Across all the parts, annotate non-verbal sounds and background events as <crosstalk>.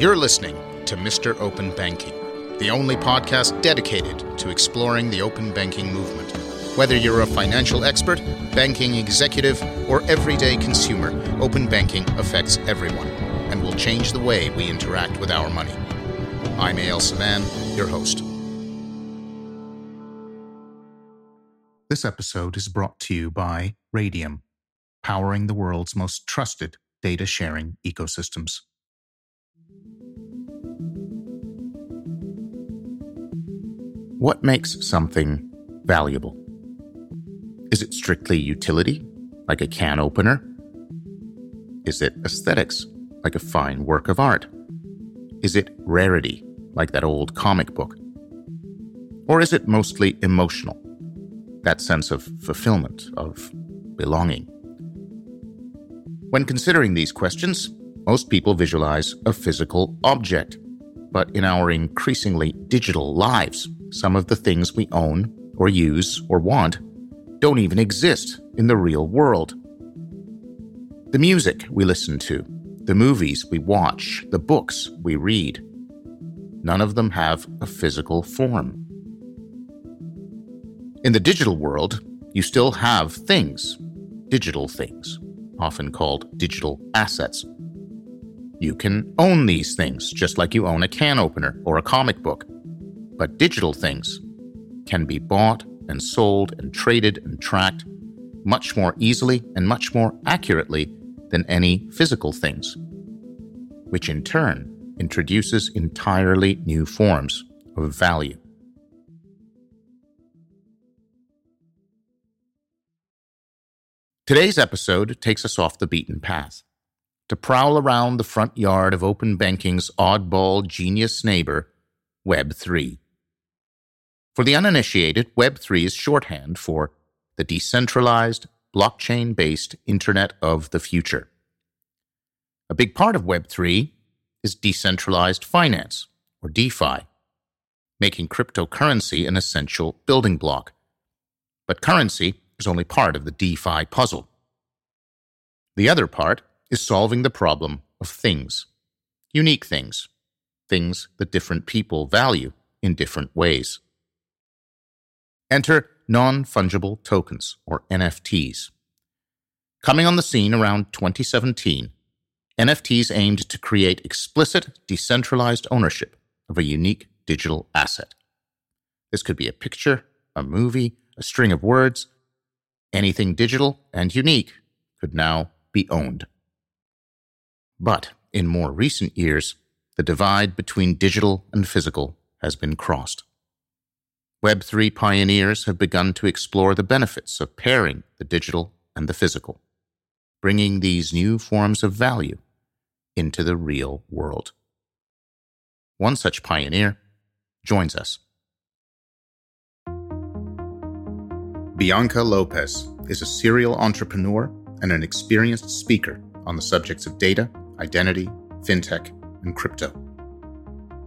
You're listening to Mr. Open Banking, the only podcast dedicated to exploring the open banking movement. Whether you're a financial expert, banking executive, or everyday consumer, open banking affects everyone and will change the way we interact with our money. I'm Eyal Sivan, your host. This episode is brought to you by Raidiam, powering the world's most trusted data sharing ecosystems. What makes something valuable? Is it strictly utility, like a can opener? Is it aesthetics, like a fine work of art? Is it rarity, like that old comic book? Or is it mostly emotional, that sense of fulfillment, of belonging? When considering these questions, most people visualize a physical object. But in our increasingly digital lives, some of the things we own or use or want don't even exist in the real world. The music we listen to, the movies we watch, the books we read, none of them have a physical form. In the digital world, you still have things, digital things, often called digital assets. You can own these things just like you own a can opener or a comic book. But digital things can be bought and sold and traded and tracked much more easily and much more accurately than any physical things, which in turn introduces entirely new forms of value. Today's episode takes us off the beaten path to prowl around the front yard of open banking's oddball genius neighbor, Web3. For the uninitiated, Web3 is shorthand for the decentralized, blockchain based Internet of the future. A big part of Web3 is decentralized finance, or DeFi, making cryptocurrency an essential building block. But currency is only part of the DeFi puzzle. The other part is solving the problem of things, unique things, things that different people value in different ways. Enter non fungible tokens, or NFTs. Coming on the scene around 2017, NFTs aimed to create explicit, decentralized ownership of a unique digital asset. This could be a picture, a movie, a string of words. Anything digital and unique could now be owned. But in more recent years, the divide between digital and physical has been crossed. Web3 pioneers have begun to explore the benefits of pairing the digital and the physical, bringing these new forms of value into the real world. One such pioneer joins us. Bianca Lopes is a serial entrepreneur and an experienced speaker on the subjects of data, identity, fintech, and crypto.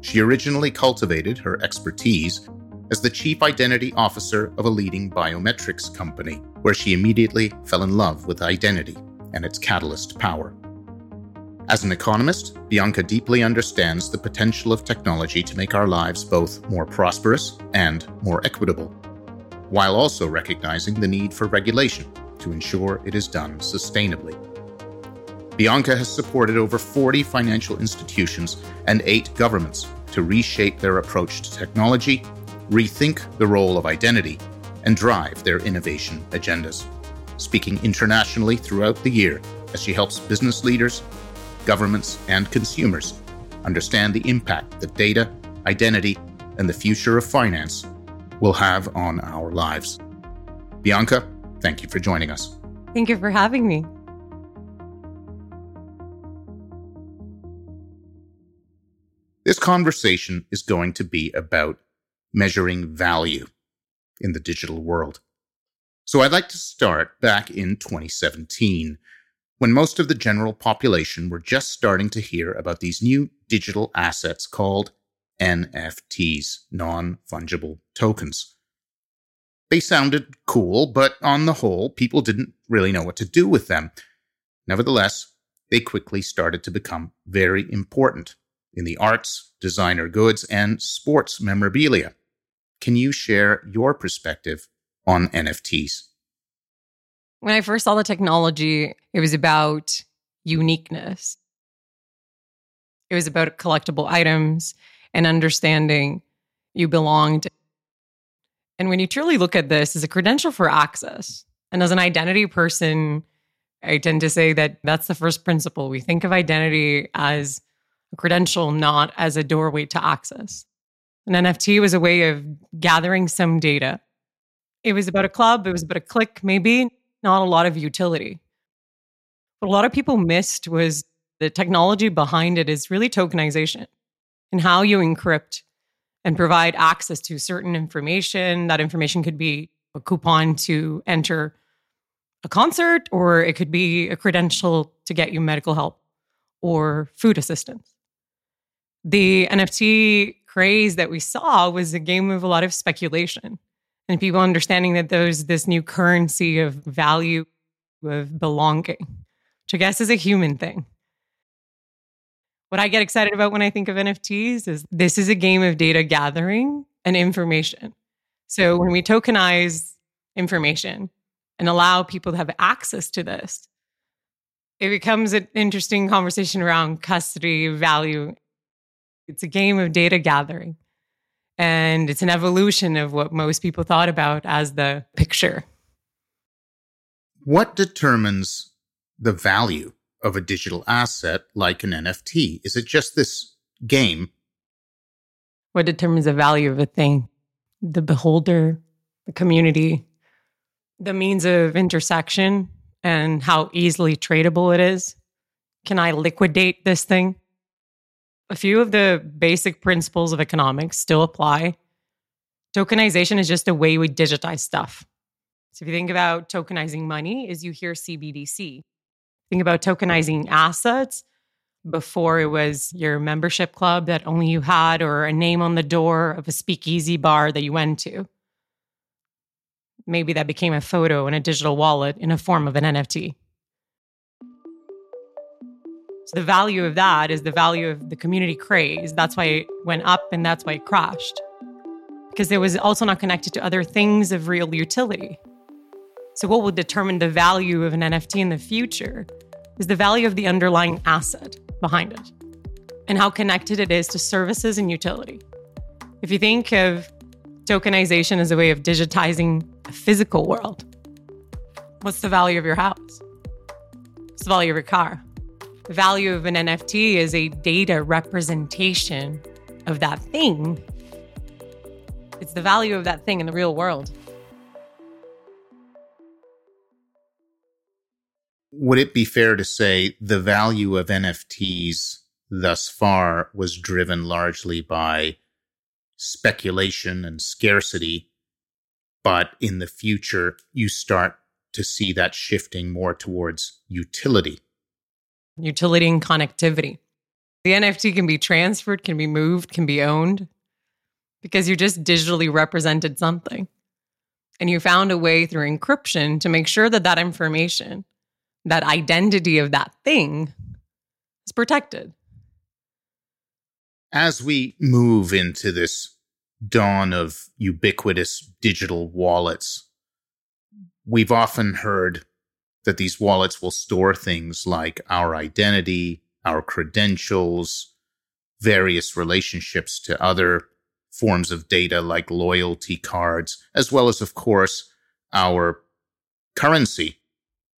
She originally cultivated her expertise as the chief identity officer of a leading biometrics company, where she immediately fell in love with identity and its catalyst power. As an economist, Bianca deeply understands the potential of technology to make our lives both more prosperous and more equitable, while also recognizing the need for regulation to ensure it is done sustainably. Bianca has supported over 40 financial institutions and eight governments to reshape their approach to technology rethink the role of identity, and drive their innovation agendas. Speaking internationally throughout the year as she helps business leaders, governments, and consumers understand the impact that data, identity, and the future of finance will have on our lives. Bianca, thank you for joining us. Thank you for having me. This conversation is going to be about measuring value in the digital world. So I'd like to start back in 2017, when most of the general population were just starting to hear about these new digital assets called NFTs, non fungible tokens. They sounded cool, but on the whole, people didn't really know what to do with them. Nevertheless, they quickly started to become very important in the arts, designer goods, and sports memorabilia. Can you share your perspective on NFTs? When I first saw the technology, it was about uniqueness. It was about collectible items and understanding you belonged. And when you truly look at this as a credential for access, and as an identity person, I tend to say that that's the first principle. We think of identity as a credential, not as a doorway to access. An NFT was a way of gathering some data. It was about a club, it was about a clique, maybe not a lot of utility. What a lot of people missed was the technology behind it is really tokenization and how you encrypt and provide access to certain information. That information could be a coupon to enter a concert, or it could be a credential to get you medical help or food assistance. The NFT craze that we saw was a game of a lot of speculation and people understanding that there's this new currency of value of belonging, which I guess is a human thing. What I get excited about when I think of NFTs is this is a game of data gathering and information. So when we tokenize information, and allow people to have access to this, it becomes an interesting conversation around custody, value. It's a game of data gathering. And it's an evolution of what most people thought about as the picture. What determines the value of a digital asset like an NFT? Is it just this game? What determines the value of a thing? The beholder, the community, the means of intersection and how easily tradable it is. Can I liquidate this thing? A few of the basic principles of economics still apply. Tokenization is just a way we digitize stuff. So if you think about tokenizing money, is you hear CBDC. Think about tokenizing assets before it was your membership club that only you had or a name on the door of a speakeasy bar that you went to maybe that became a photo in a digital wallet in a form of an NFT. So the value of that is the value of the community craze. That's why it went up and that's why it crashed. Because it was also not connected to other things of real utility. So, what will determine the value of an NFT in the future is the value of the underlying asset behind it and how connected it is to services and utility. If you think of tokenization as a way of digitizing a physical world. What's the value of your house? What's the value of your car? The value of an NFT is a data representation of that thing. It's the value of that thing in the real world. Would it be fair to say the value of NFTs thus far was driven largely by speculation and scarcity. But in the future, you start to see that shifting more towards utility. Utility and connectivity. The NFT can be transferred, can be moved, can be owned because you just digitally represented something. And you found a way through encryption to make sure that that information, that identity of that thing is protected as we move into this dawn of ubiquitous digital wallets, we've often heard that these wallets will store things like our identity, our credentials, various relationships to other forms of data like loyalty cards, as well as, of course, our currency.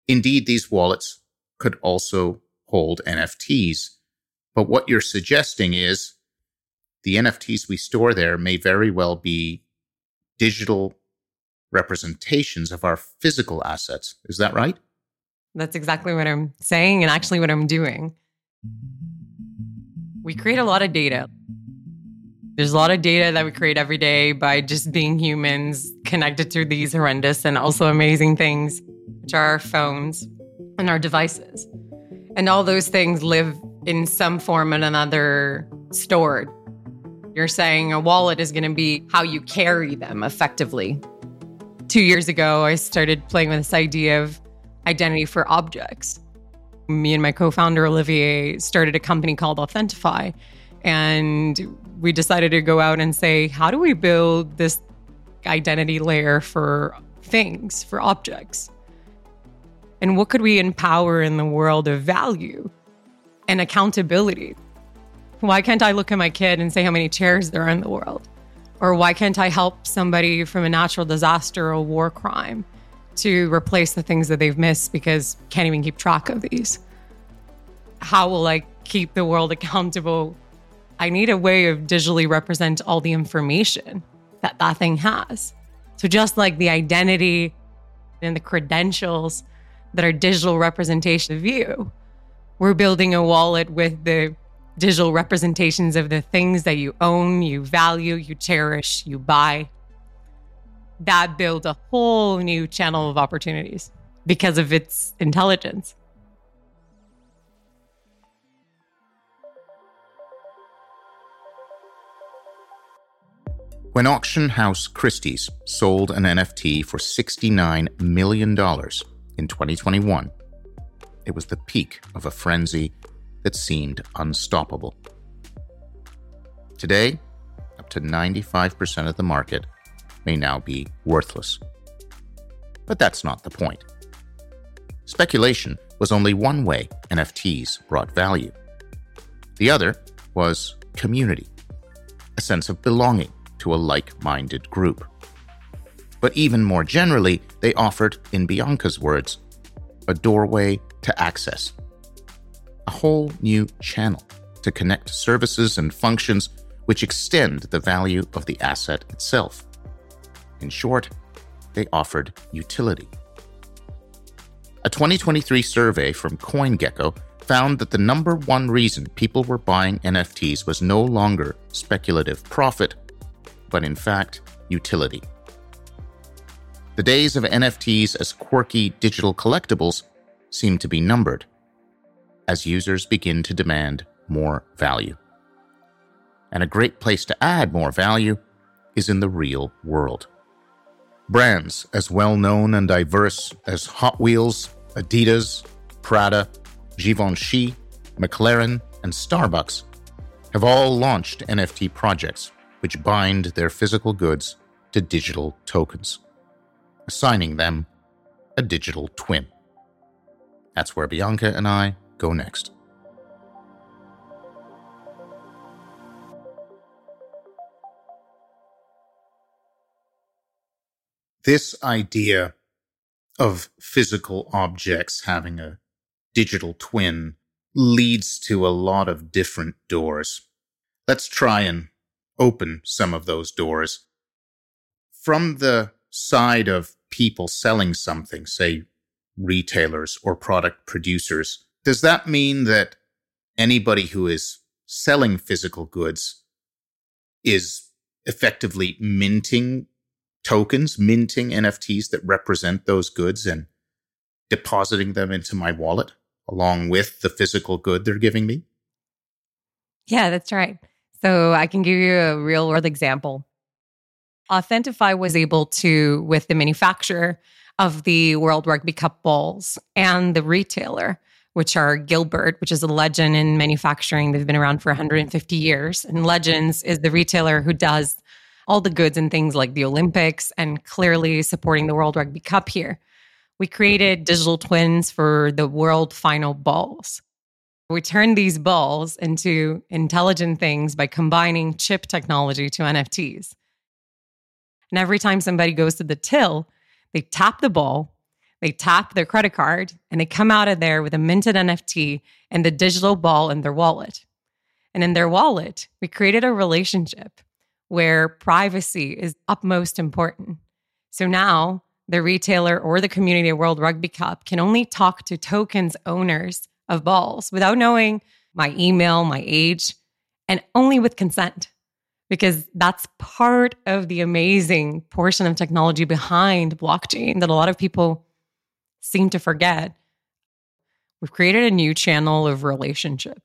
Indeed, these wallets could also hold NFTs. But what you're suggesting is the NFTs we store there may very well be digital representations of our physical assets. Is that right? That's exactly what I'm saying and actually what I'm doing. We create a lot of data. There's a lot of data that we create every day by just being humans connected to these horrendous and also amazing things, which are our phones and our devices. And all those things live in some form or another stored you're saying a wallet is going to be how you carry them effectively. Two years ago, I started playing with this idea of identity for objects. Me and my co founder, Olivier, started a company called Authentify. And we decided to go out and say, how do we build this identity layer for things, for objects? And what could we empower in the world of value and accountability? Why can't I look at my kid and say how many chairs there are in the world? Or why can't I help somebody from a natural disaster or war crime to replace the things that they've missed because can't even keep track of these? How will I keep the world <laughs> accountable? I need a way of digitally represent all the information that that thing has. So just like the identity and the credentials that are digital representation of you, we're building a wallet with the digital representations of the things that you own, you value, you cherish, you buy. That builds a whole new channel of opportunities because of its intelligence. When auction house Christie's sold an NFT for $69 million in 2021, it was the peak of a frenzy that seemed unstoppable. Today, up to 95% of the market may now be worthless. But that's not the point. Speculation was only one way NFTs brought value. The other was community, a sense of belonging to a like minded group. But even more generally, they offered, in Bianca's words, a doorway to access a whole new channel to connect services and functions which extend the value of the asset itself. In short, they offered utility. A 2023 survey from CoinGecko found that the number one reason people were buying NFTs was no longer speculative profit, but in fact, utility. The days of NFTs as quirky digital collectibles seem to be numbered as users begin to demand more value. And a great place to add more value is in the real world. Brands as well known and diverse as Hot Wheels, Adidas, Prada, Givenchy, McLaren, and Starbucks have all launched NFT projects which bind their physical goods to digital tokens, assigning them a digital twin. That's where Bianca and I go next. This idea of physical objects having a digital twin leads to a lot of different doors. Let's try and open some of those doors. From the side of people selling something, say retailers or product producers, does that mean that anybody who is selling physical goods is effectively minting tokens, minting NFTs that represent those goods and depositing them into my wallet along with the physical good they're giving me? Yeah, that's right. So I can give you a real world example. Authentify was able to, with the manufacturer of the World Rugby Cup balls and the retailer, which are Gilbert, which is a legend in manufacturing. They've been around for 150 years. And Legends is the retailer who does all the goods and things like the Olympics and clearly supporting the World Rugby Cup here. We created digital twins for the world final balls. We turned these balls into intelligent things by combining chip technology to NFTs. And every time somebody goes to the till, they tap the ball they tap their credit card and they come out of there with a minted NFT and the digital ball in their wallet. And in their wallet, we created a relationship where privacy is utmost important. So now the retailer or the community of World Rugby Cup can only talk to tokens owners of balls without knowing my email, my age, and only with consent. Because that's part of the amazing portion of technology behind blockchain that a lot of people seem to forget, we've created a new channel of relationship.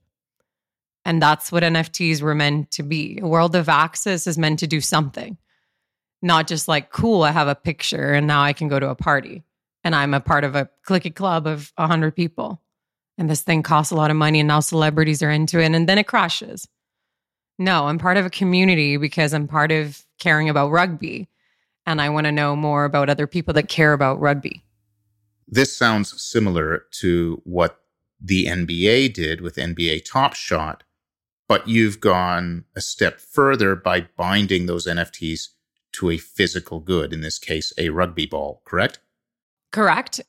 And that's what NFTs were meant to be. A world of access is meant to do something, not just like, cool, I have a picture and now I can go to a party and I'm a part of a cliquey club of 100 people. And this thing costs a lot of money and now celebrities are into it and then it crashes. No, I'm part of a community because I'm part of caring about rugby. And I want to know more about other people that care about rugby. This sounds similar to what the NBA did with NBA Top Shot, but you've gone a step further by binding those NFTs to a physical good, in this case, a rugby ball, correct? Correct.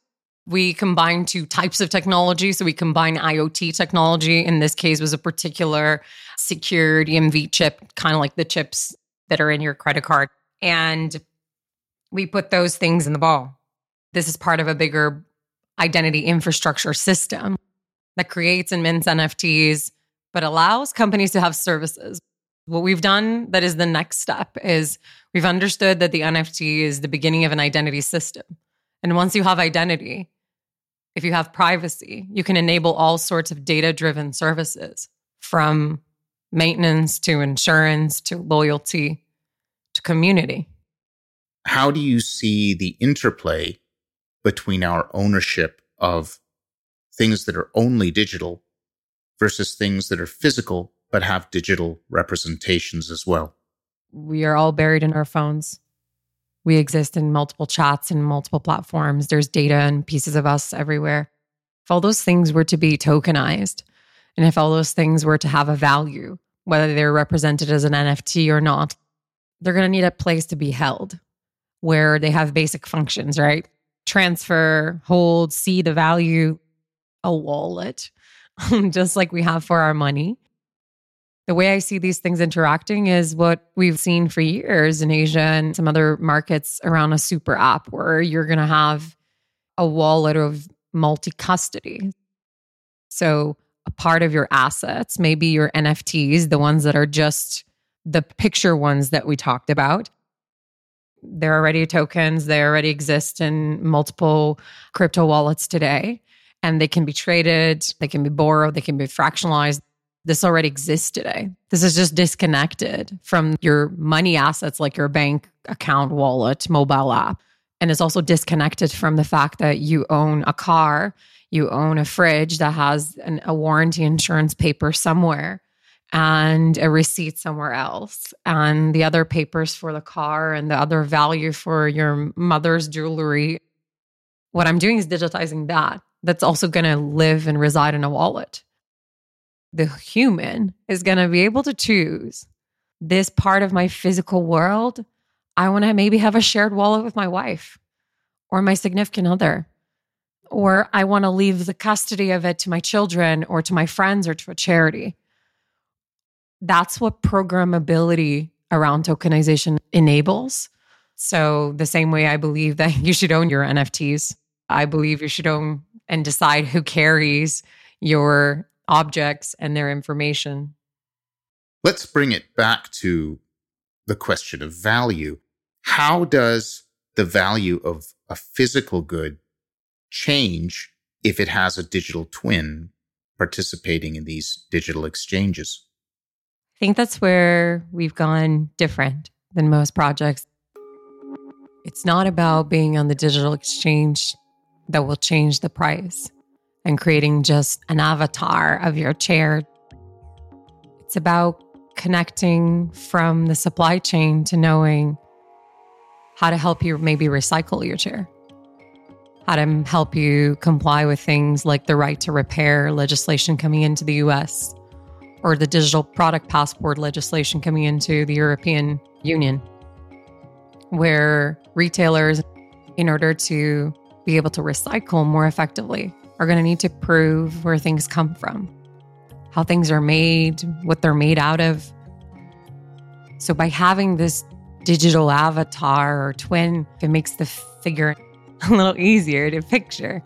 We combine two types of technology. So we combine IoT technology. In this case, was a particular secured EMV chip, kind of like the chips that are in your credit card. And we put those things in the ball. This is part of a bigger identity infrastructure system that creates and mints NFTs, but allows companies to have services. What we've done that is the next step is we've understood that the NFT is the beginning of an identity system. And once you have identity, if you have privacy, you can enable all sorts of data driven services from maintenance to insurance to loyalty to community. How do you see the interplay between our ownership of things that are only digital versus things that are physical but have digital representations as well? We are all buried in our phones. We exist in multiple chats and multiple platforms. There's data and pieces of us everywhere. If all those things were to be tokenized, and if all those things were to have a value, whether they're represented as an NFT or not, they're going to need a place to be held where they have basic functions, right? Transfer, hold, see the value, a wallet, <laughs> just like we have for our money the way I see these things interacting is what we've seen for years in Asia and some other markets around a super app where you're going to have a wallet of multi custody. So, a part of your assets, maybe your NFTs, the ones that are just the picture ones that we talked about. They're already tokens, they already exist in multiple crypto wallets today, and they can be traded, they can be borrowed, they can be fractionalized this already exists today. This is just disconnected from your money assets like your bank account, wallet, mobile app. And it's also disconnected from the fact that you own a car, you own a fridge that has an, a warranty insurance paper somewhere and a receipt somewhere else, and the other papers for the car and the other value for your mother's jewelry. What I'm doing is digitizing that. That's also going to live and reside in a wallet the human is going to be able to choose this part of my physical world. I want to maybe have a shared wallet with my wife or my significant other. Or I want to leave the custody of it to my children or to my friends or to a charity. That's what programmability around tokenization enables. So, the same way I believe that <laughs> you should own your NFTs, I believe you should own and decide who carries your objects and their information. Let's bring it back to the question of value. How does the value of a physical good change if it has a digital twin participating in these digital exchanges? I think that's where we've gone different than most projects. It's not about being on the digital exchange that will change the price and creating just an avatar of your chair. It's about connecting from the supply chain to knowing how to help you maybe recycle your chair, how to help you comply with things like the right to repair legislation coming into the US or the digital product passport legislation coming into the European Union, where retailers, in order to be able to recycle more effectively, are going to need to prove where things come from, how things are made, what they're made out of. So, by having this digital avatar or twin, it makes the figure <laughs> a little easier to picture.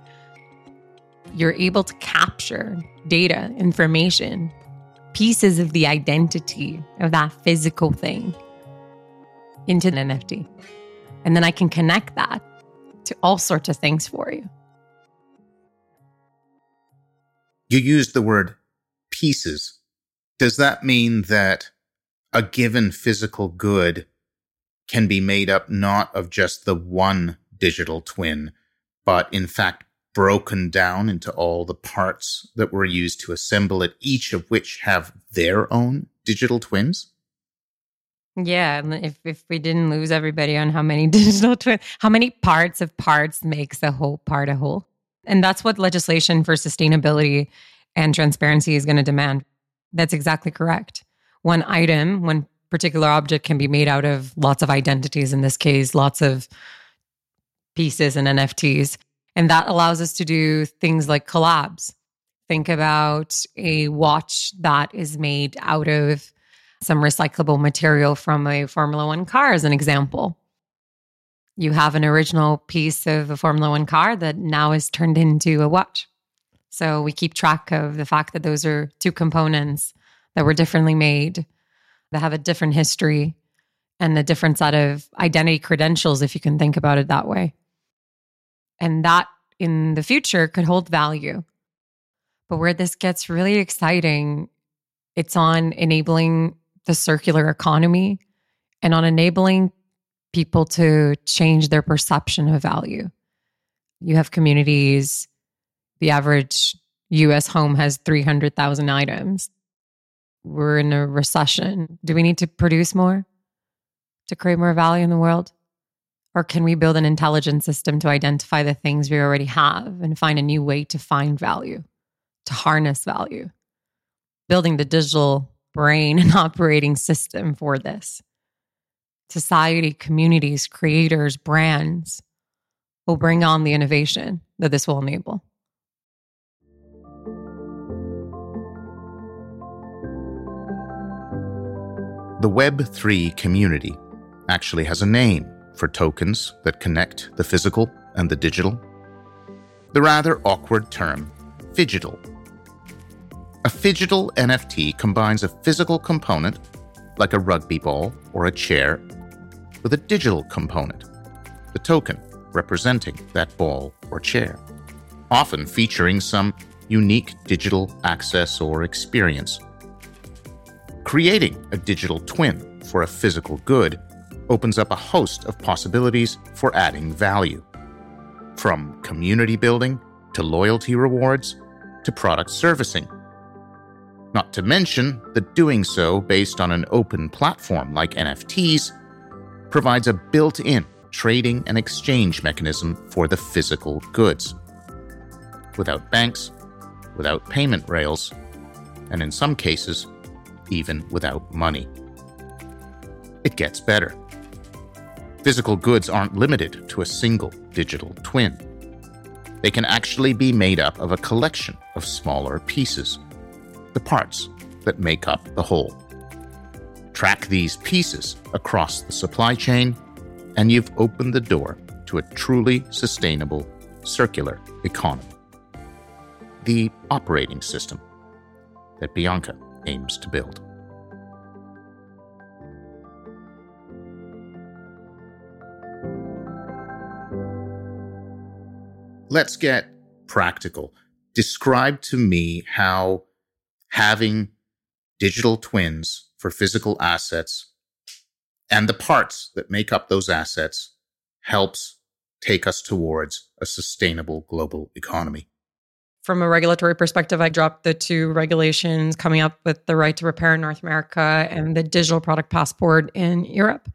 You're able to capture data, information, pieces of the identity of that physical thing into an NFT. And then I can connect that to all sorts of things for you. You used the word pieces. Does that mean that a given physical good can be made up not of just the one digital twin, but in fact broken down into all the parts that were used to assemble it, each of which have their own digital twins? Yeah, if if we didn't lose everybody on how many <laughs> digital twins, how many parts of parts makes a whole part a whole, and that's what legislation for sustainability and transparency is going to demand. That's exactly correct. One item, one particular object can be made out of lots of identities. In this case, lots of pieces and NFTs, and that allows us to do things like collabs. Think about a watch that is made out of some recyclable material from a Formula One car, as an example. You have an original piece of a Formula One car that now is turned into a watch. So we keep track of the fact that those are two components that were differently made, that have a different history and a different set of identity credentials, if you can think about it that way. And that in the future could hold value. But where this gets really exciting, it's on enabling the circular economy and on enabling people to change their perception of value. You have communities, the average US home has 300,000 items. We're in a recession. Do we need to produce more to create more value in the world? Or can we build an intelligent system to identify the things we already have and find a new way to find value, to harness value? Building the digital brain and <laughs> operating system for this. Society, communities, creators, brands will bring on the innovation that this will enable. The Web3 community actually has a name for tokens that connect the physical and the digital. The rather awkward term, phygital a phygital NFT combines a physical component, like a rugby ball or a chair, with a digital component, the token representing that ball or chair, often featuring some unique digital access or experience. Creating a digital twin for a physical good opens up a host of possibilities for adding value. From community building to loyalty rewards to product servicing not to mention that doing so based on an open platform like NFTs provides a built in trading and exchange mechanism for the physical goods. Without banks, without payment rails, and in some cases, even without money. It gets better. Physical goods aren't limited to a single digital twin. They can actually be made up of a collection of smaller pieces the parts that make up the whole. Track these pieces across the supply chain, and you've opened the door to a truly sustainable circular economy. The operating system that Bianca aims to build. Let's get practical. Describe to me how having digital twins for physical assets and the parts that make up those assets helps take us towards a sustainable global economy. From a regulatory perspective, I dropped the two regulations coming up with the right to repair in North America and the digital product passport in Europe.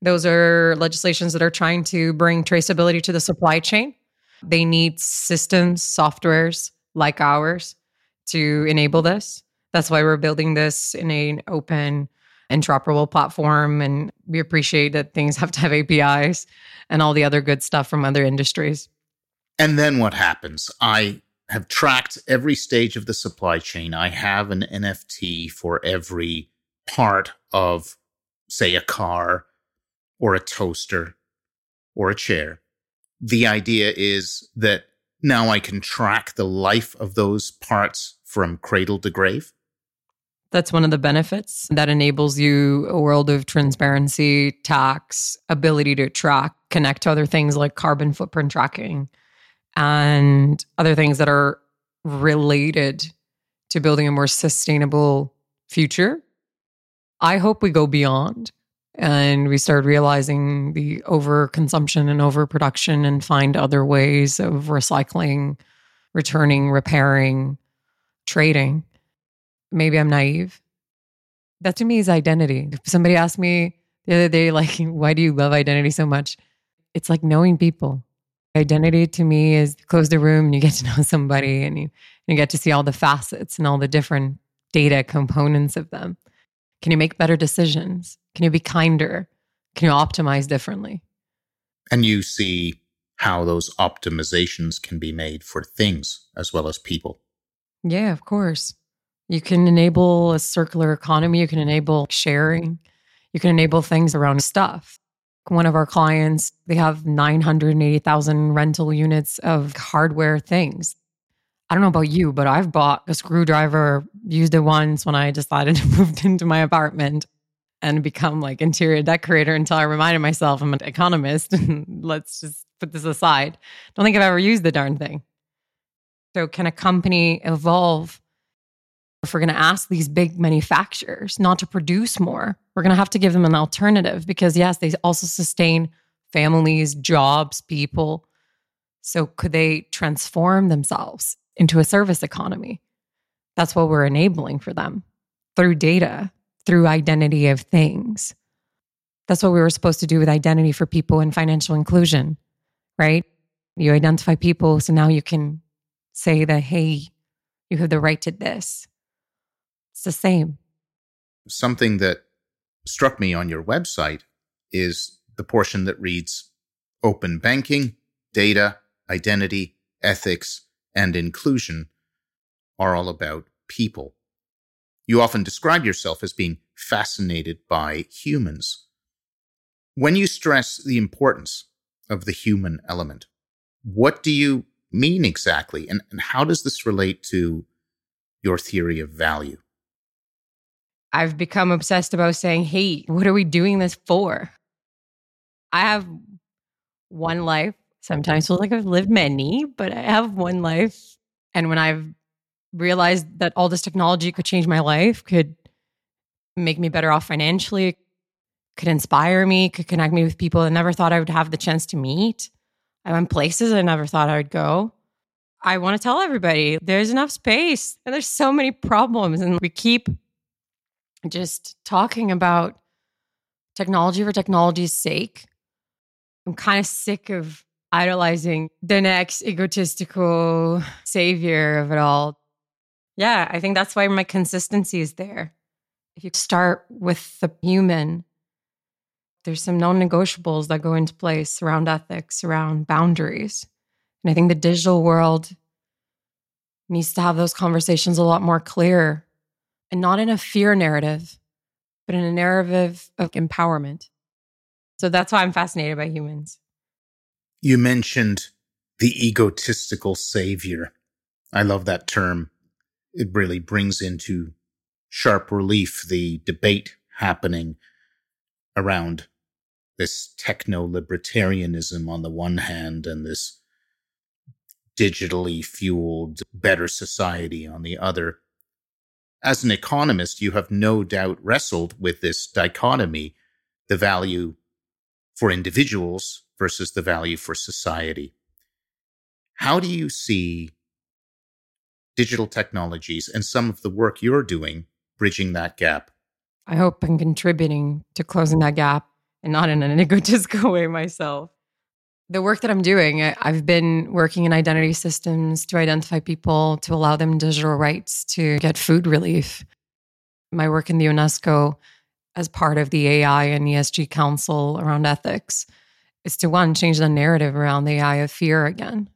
Those are legislations that are trying to bring traceability to the supply chain. They need systems, softwares like ours to enable this. That's why we're building this in an open, interoperable platform. And we appreciate that things have to have APIs and all the other good stuff from other industries. And then what happens? I have tracked every stage of the supply chain. I have an NFT for every part of, say, a car or a toaster or a chair. The idea is that now I can track the life of those parts from cradle to grave. That's one of the benefits that enables you a world of transparency, tax, ability to track, connect to other things like carbon footprint tracking and other things that are related to building a more sustainable future. I hope we go beyond And we started realizing the overconsumption and overproduction and find other ways of recycling, returning, repairing, trading. Maybe I'm naive. That to me is identity. If somebody asked me the other day, like, <laughs> why do you love identity so much? It's like knowing people. Identity to me is close the room and you get to <laughs> know somebody and you, you get to see all the facets and all the different data components of them. Can you make better decisions? Can you be kinder? Can you optimize differently? And you see how those optimizations can be made for things as well as people. Yeah, of course. You can enable a circular economy, you can enable sharing, you can enable things around stuff. One of our clients, they have 980,000 rental units of hardware things. I don't know about you, but I've bought a screwdriver, used it once when I decided <laughs> to move into my apartment and become like interior decorator until I reminded myself I'm an economist and <laughs> let's just put this aside. Don't think I've ever used the darn thing. So, can a company evolve if we're going to ask these big manufacturers not to produce more, we're going to have to give them an alternative because, yes, they also sustain families, jobs, people. So, could they transform themselves into a service economy? That's what we're enabling for them through data, through identity of things. That's what we were supposed to do with identity for people and financial inclusion, right? You identify people, so now you can say that, hey, you have the right to this it's the same. Something that struck me on your website is the portion that reads open banking, data, identity, ethics, and inclusion are all about people. You often describe yourself as being fascinated by humans. When you stress the importance of the human element, what do you mean exactly? And, and how does this relate to your theory of value? I've become obsessed about saying, hey, what are we doing this for? I have one life. Sometimes feels like I've lived many, but I have one life. And when I've realized that all this technology could change my life, could make me better off financially, could inspire me, could connect me with people I never thought I would have the chance to meet. I went places I never thought I would go. I want to tell everybody there's enough space and there's so many problems, and we keep just talking about technology for technology's sake. I'm kind of sick of idolizing the next egotistical savior of it all. Yeah, I think that's why my consistency is there. If you start with the human, there's some non negotiables that go into place around ethics, around boundaries. And I think the digital world needs to have those conversations a lot more clear and not in a fear narrative, but in a narrative of empowerment. So that's why I'm fascinated by humans. You mentioned the egotistical savior. I love that term. It really brings into sharp relief the debate happening around this techno libertarianism on the one hand and this digitally fueled better society on the other as an economist, you have no doubt wrestled with this dichotomy the value for individuals versus the value for society. How do you see digital technologies and some of the work you're doing bridging that gap? I hope I'm contributing to closing that gap and not in an <laughs> egotistical way myself the work that I'm doing, I've been working in identity systems to identify people, to allow them digital rights to get food relief. My work in the UNESCO as part of the AI and ESG Council around ethics is to one, change the narrative around the AI of fear again.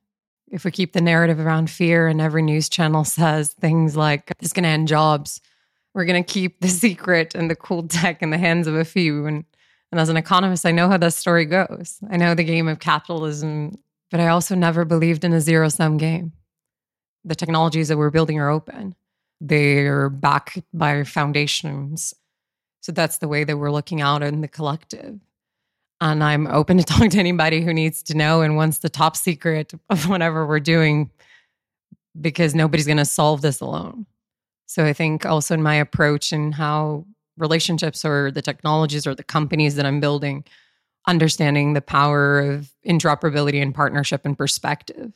If we keep the narrative around fear and every news channel <laughs> says things like, this is going to end jobs, we're going to keep the <laughs> secret and the cool tech in the hands of a few. And and as an economist, I know how that story goes. I know the game of capitalism, but I also never believed in a zero sum game. The technologies that we're building are open, they're backed by foundations. So that's the way that we're looking out in the collective. And I'm open to talk to anybody who needs to know and wants the top secret of whatever we're doing because nobody's going to solve this alone. So I think also in my approach and how relationships or the technologies or the companies that I'm building, understanding the power of interoperability and partnership and perspective.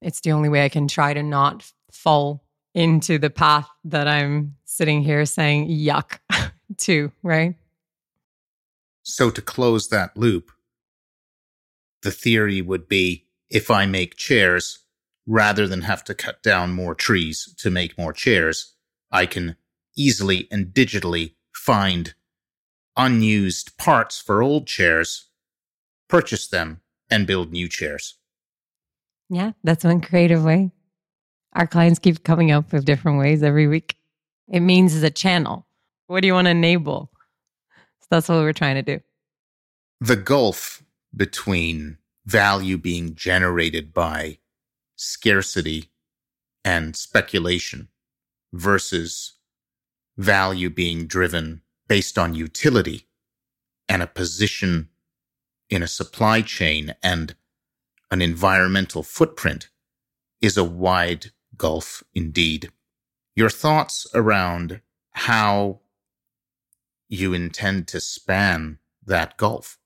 It's the only way I can try to not fall into the path that I'm sitting here saying yuck <laughs> to, right? So, to close that loop, the theory would be if I make chairs, rather than have to cut down more trees to make more chairs, I can easily and digitally find unused parts for old chairs, purchase them, and build new chairs. Yeah, that's one creative way. Our clients keep coming up with different ways every week. It means it's a channel. What do you want to enable? That's what we're trying to do. The gulf between value being generated by scarcity and speculation versus value being driven based on utility and a position in a supply chain and an environmental footprint is a wide gulf indeed. Your thoughts around how you intend to span that gulf?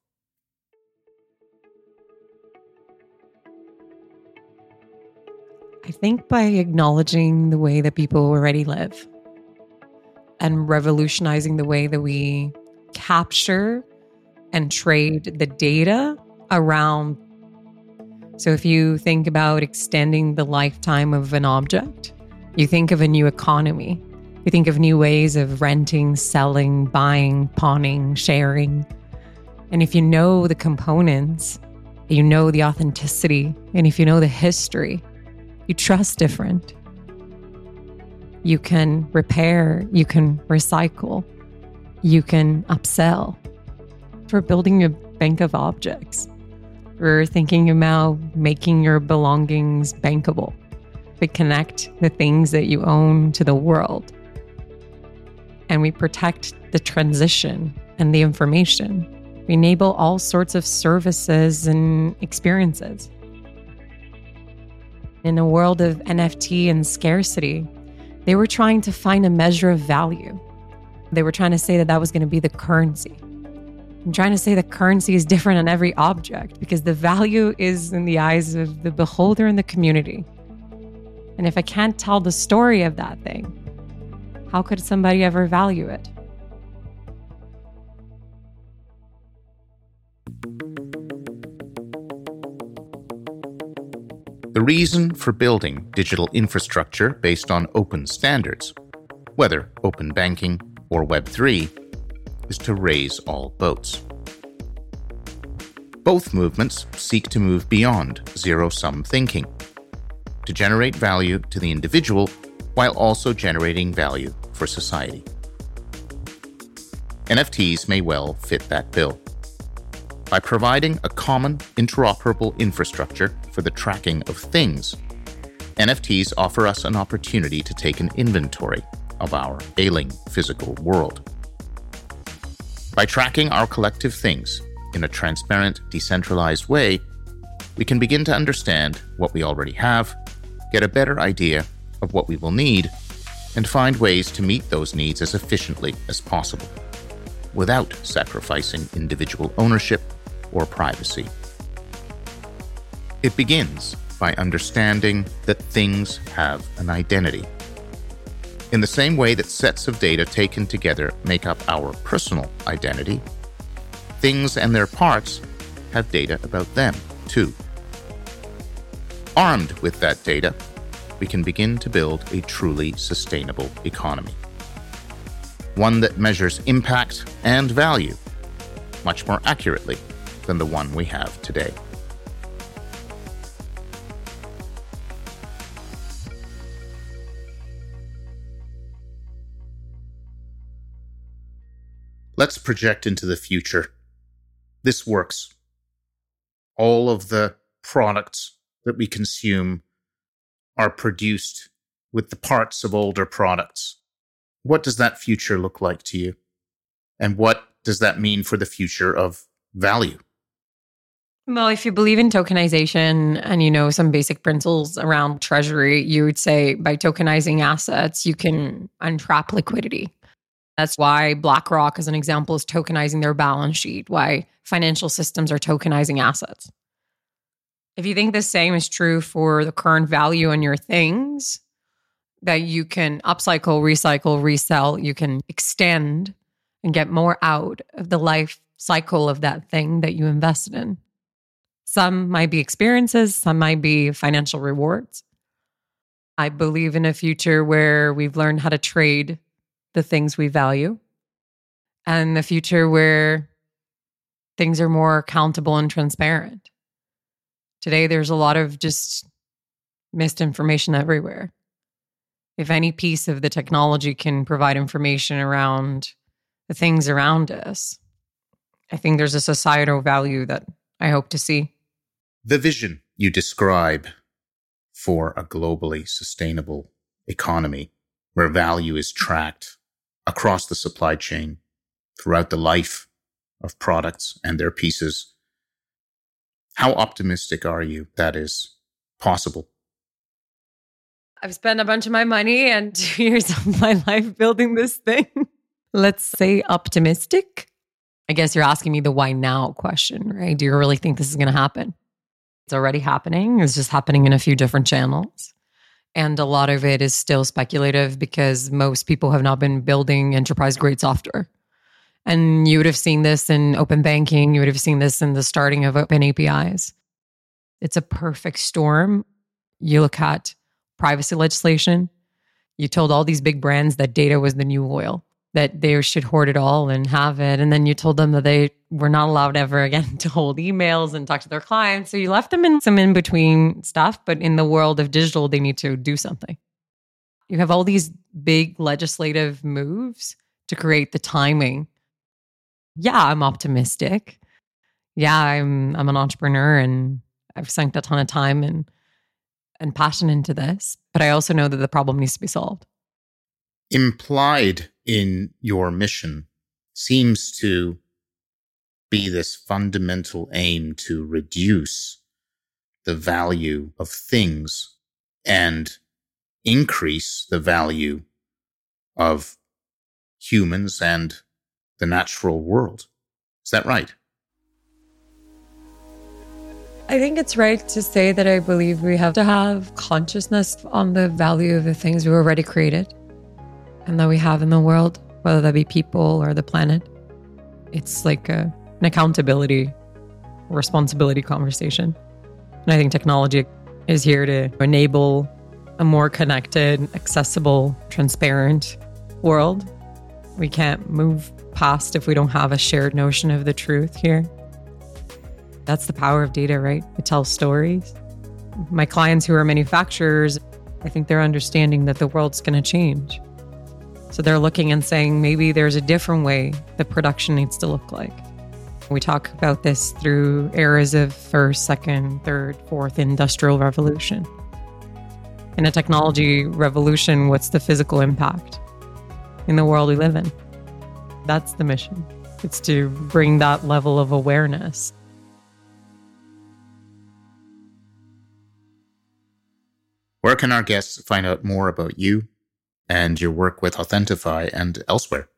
I think by acknowledging the way that people already live and revolutionizing the way that we capture and trade the data around. So, if you think about extending the lifetime of an object, you think of a new economy. You think of new ways of renting, selling, buying, pawning, sharing. And if you know the components, you know the authenticity, and if you know the history, you trust different. You can repair, you can recycle, you can upsell. For building a bank of objects, we're thinking about making your belongings bankable to connect the things that you own to the world. And we protect the transition and the information. We enable all sorts of services and experiences in a world of NFT and scarcity, they were trying to find a measure of value. They were trying to say that that was going to be the currency. I'm trying to say that currency is different on every object because the value is in the eyes of the beholder and the community. And if I can't tell the story of that thing, how could somebody ever value it? the reason for building digital infrastructure based on open standards, whether open banking or Web3, is to raise all boats. Both movements seek to move beyond zero sum thinking, to generate value to the individual while also generating value for society. NFTs may well fit that bill. By providing a common, interoperable infrastructure for the tracking of things. NFTs offer us an opportunity to take an inventory of our ailing physical world. By tracking our collective things in a transparent, decentralized way, we can begin to understand what we already have, get a better idea of what we will need, and find ways to meet those needs as efficiently as possible, without sacrificing individual ownership or privacy. It begins by understanding that things have an identity. In the same way that sets of data taken together make up our personal identity, things and their parts have data about them, too. Armed with that data, we can begin to build a truly sustainable economy. One that measures impact and value much more accurately than the one we have today. Let's project into the future. This works. All of the products that we consume are produced with the parts of older products. What does that future look like to you? And what does that mean for the future of value? Well, if you believe in tokenization and you know some basic principles around treasury, you would say by tokenizing assets, you can untrap liquidity. That's why BlackRock, as an example, is tokenizing their balance sheet, why financial systems are tokenizing assets. If you think the same is true for the current value in your things, that you can upcycle, recycle, resell, you can extend and get more out of the life cycle of that thing that you invested in. Some might be experiences, some might be financial rewards. I believe in a future where we've learned how to trade the things we value and the future where things are more accountable and transparent. Today, there's a lot of just misinformation everywhere. If any piece of the technology can provide information around the things around us, I think there's a societal value that I hope to see. The vision you describe for a globally sustainable economy where value is tracked across the supply chain throughout the life of products and their pieces. How optimistic are you that is possible? I've spent a bunch of my money and <laughs> two years of my life building this thing. <laughs> Let's say optimistic. I guess you're asking me the why now question, right? Do you really think this is going to happen? It's already happening. It's just happening in a few different channels. And a lot of it is still speculative because most people have not been building enterprise grade software. And you would have seen this in open banking, you would have seen this in the starting of open APIs. It's a perfect storm. You look at privacy legislation, you told all these big brands that data was the new oil, that they should hoard it all and have it. And then you told them that they were not allowed ever again <laughs> to hold emails and talk to their clients. So you left them in some in between stuff, but in the world of digital, they need to do something. You have all these big legislative moves to create the timing. Yeah, I'm optimistic. Yeah, I'm I'm an entrepreneur and I've sunk a ton of time and and passion into this, but I also know that the problem needs to be solved. Implied in your mission seems to be this fundamental aim to reduce the value of things and increase the value of humans and the natural world. Is that right? I think it's right to say that I believe we have to have consciousness on the value of the things we already created and that we have in the world, whether that be people or the planet. It's like a an accountability, responsibility conversation. And I think technology is here to enable a more connected, accessible, transparent world. We can't move past if we don't have a shared notion of the truth here. That's the power of data, right? It tells stories. My clients who are manufacturers, I think they're understanding that the world's going to change. So they're looking and saying maybe there's a different way that production needs to look like. We talk about this through eras of first, second, third, fourth industrial revolution. In a technology revolution, what's the physical impact in the world we live in? That's the mission. It's to bring that level of awareness. Where can our guests find out more about you and your work with Authentify and elsewhere?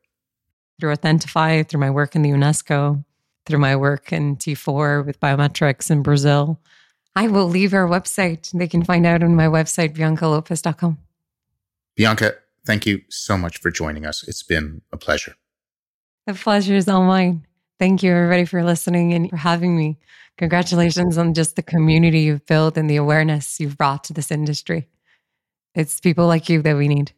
Through Authentify, through my work in the UNESCO, through my work in T4 with biometrics in Brazil. I will leave our website. They can find out on my website, biancalopes.com. Bianca, thank you so much for joining us. It's been a pleasure. The pleasure is all mine. Thank you, everybody, for listening and for having me. Congratulations on just the community you've built and the awareness you've brought to this industry. It's people like you that we need.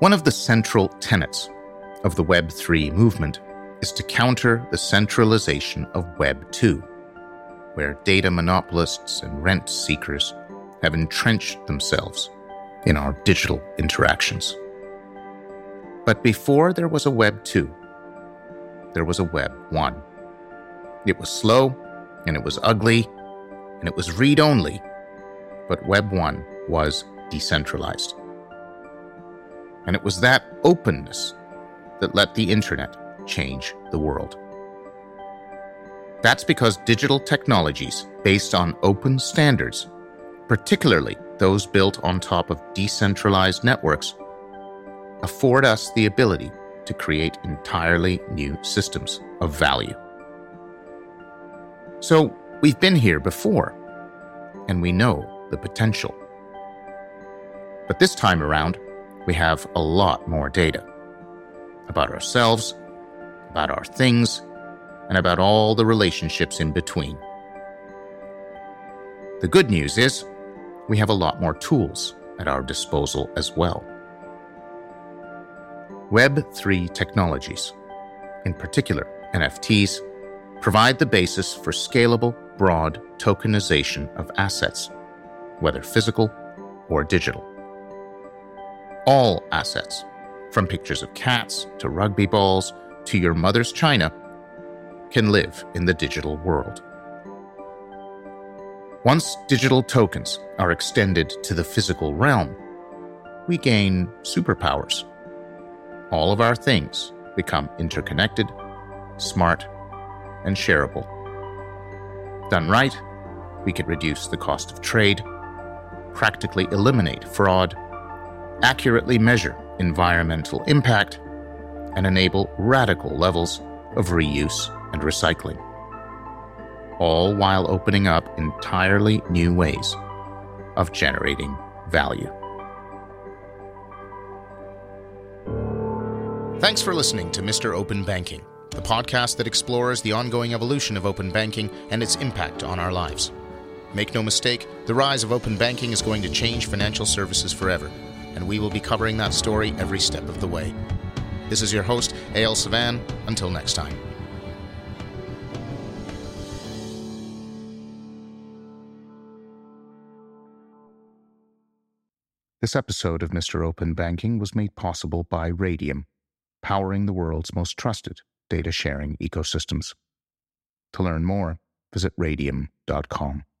One of the central tenets of the Web3 movement is to counter the centralization of Web 2, where data monopolists and rent seekers have entrenched themselves in our digital interactions. But before there was a Web 2, there was a Web 1. It was slow, and it was ugly, and it was read only, but Web 1 was decentralized. And it was that openness that let the internet change the world. That's because digital technologies based on open standards, particularly those built on top of decentralized networks, afford us the ability to create entirely new systems of value. So, we've been here before, and we know the potential. But this time around, we have a lot more data about ourselves, about our things, and about all the relationships in between. The good news is we have a lot more tools at our disposal as well. Web3 technologies, in particular NFTs, provide the basis for scalable, broad tokenization of assets, whether physical or digital. All assets, from pictures of cats to rugby balls to your mother's china, can live in the digital world. Once digital tokens are extended to the physical realm, we gain superpowers. All of our things become interconnected, smart, and shareable. Done right, we could reduce the cost of trade, practically eliminate fraud, accurately measure environmental impact, and enable radical levels of reuse and recycling. All while opening up entirely new ways of generating value. Thanks for listening to Mr. Open Banking, the podcast that explores the ongoing evolution of open banking and its impact on our lives. Make no mistake, the rise of open banking is going to change financial services forever, and we will be covering that story every step of the way. This is your host, Eyal Sivan. Until next time. This episode of Mr. Open Banking was made possible by Raidiam, powering the world's most trusted data sharing ecosystems. To learn more, visit raidiam.com.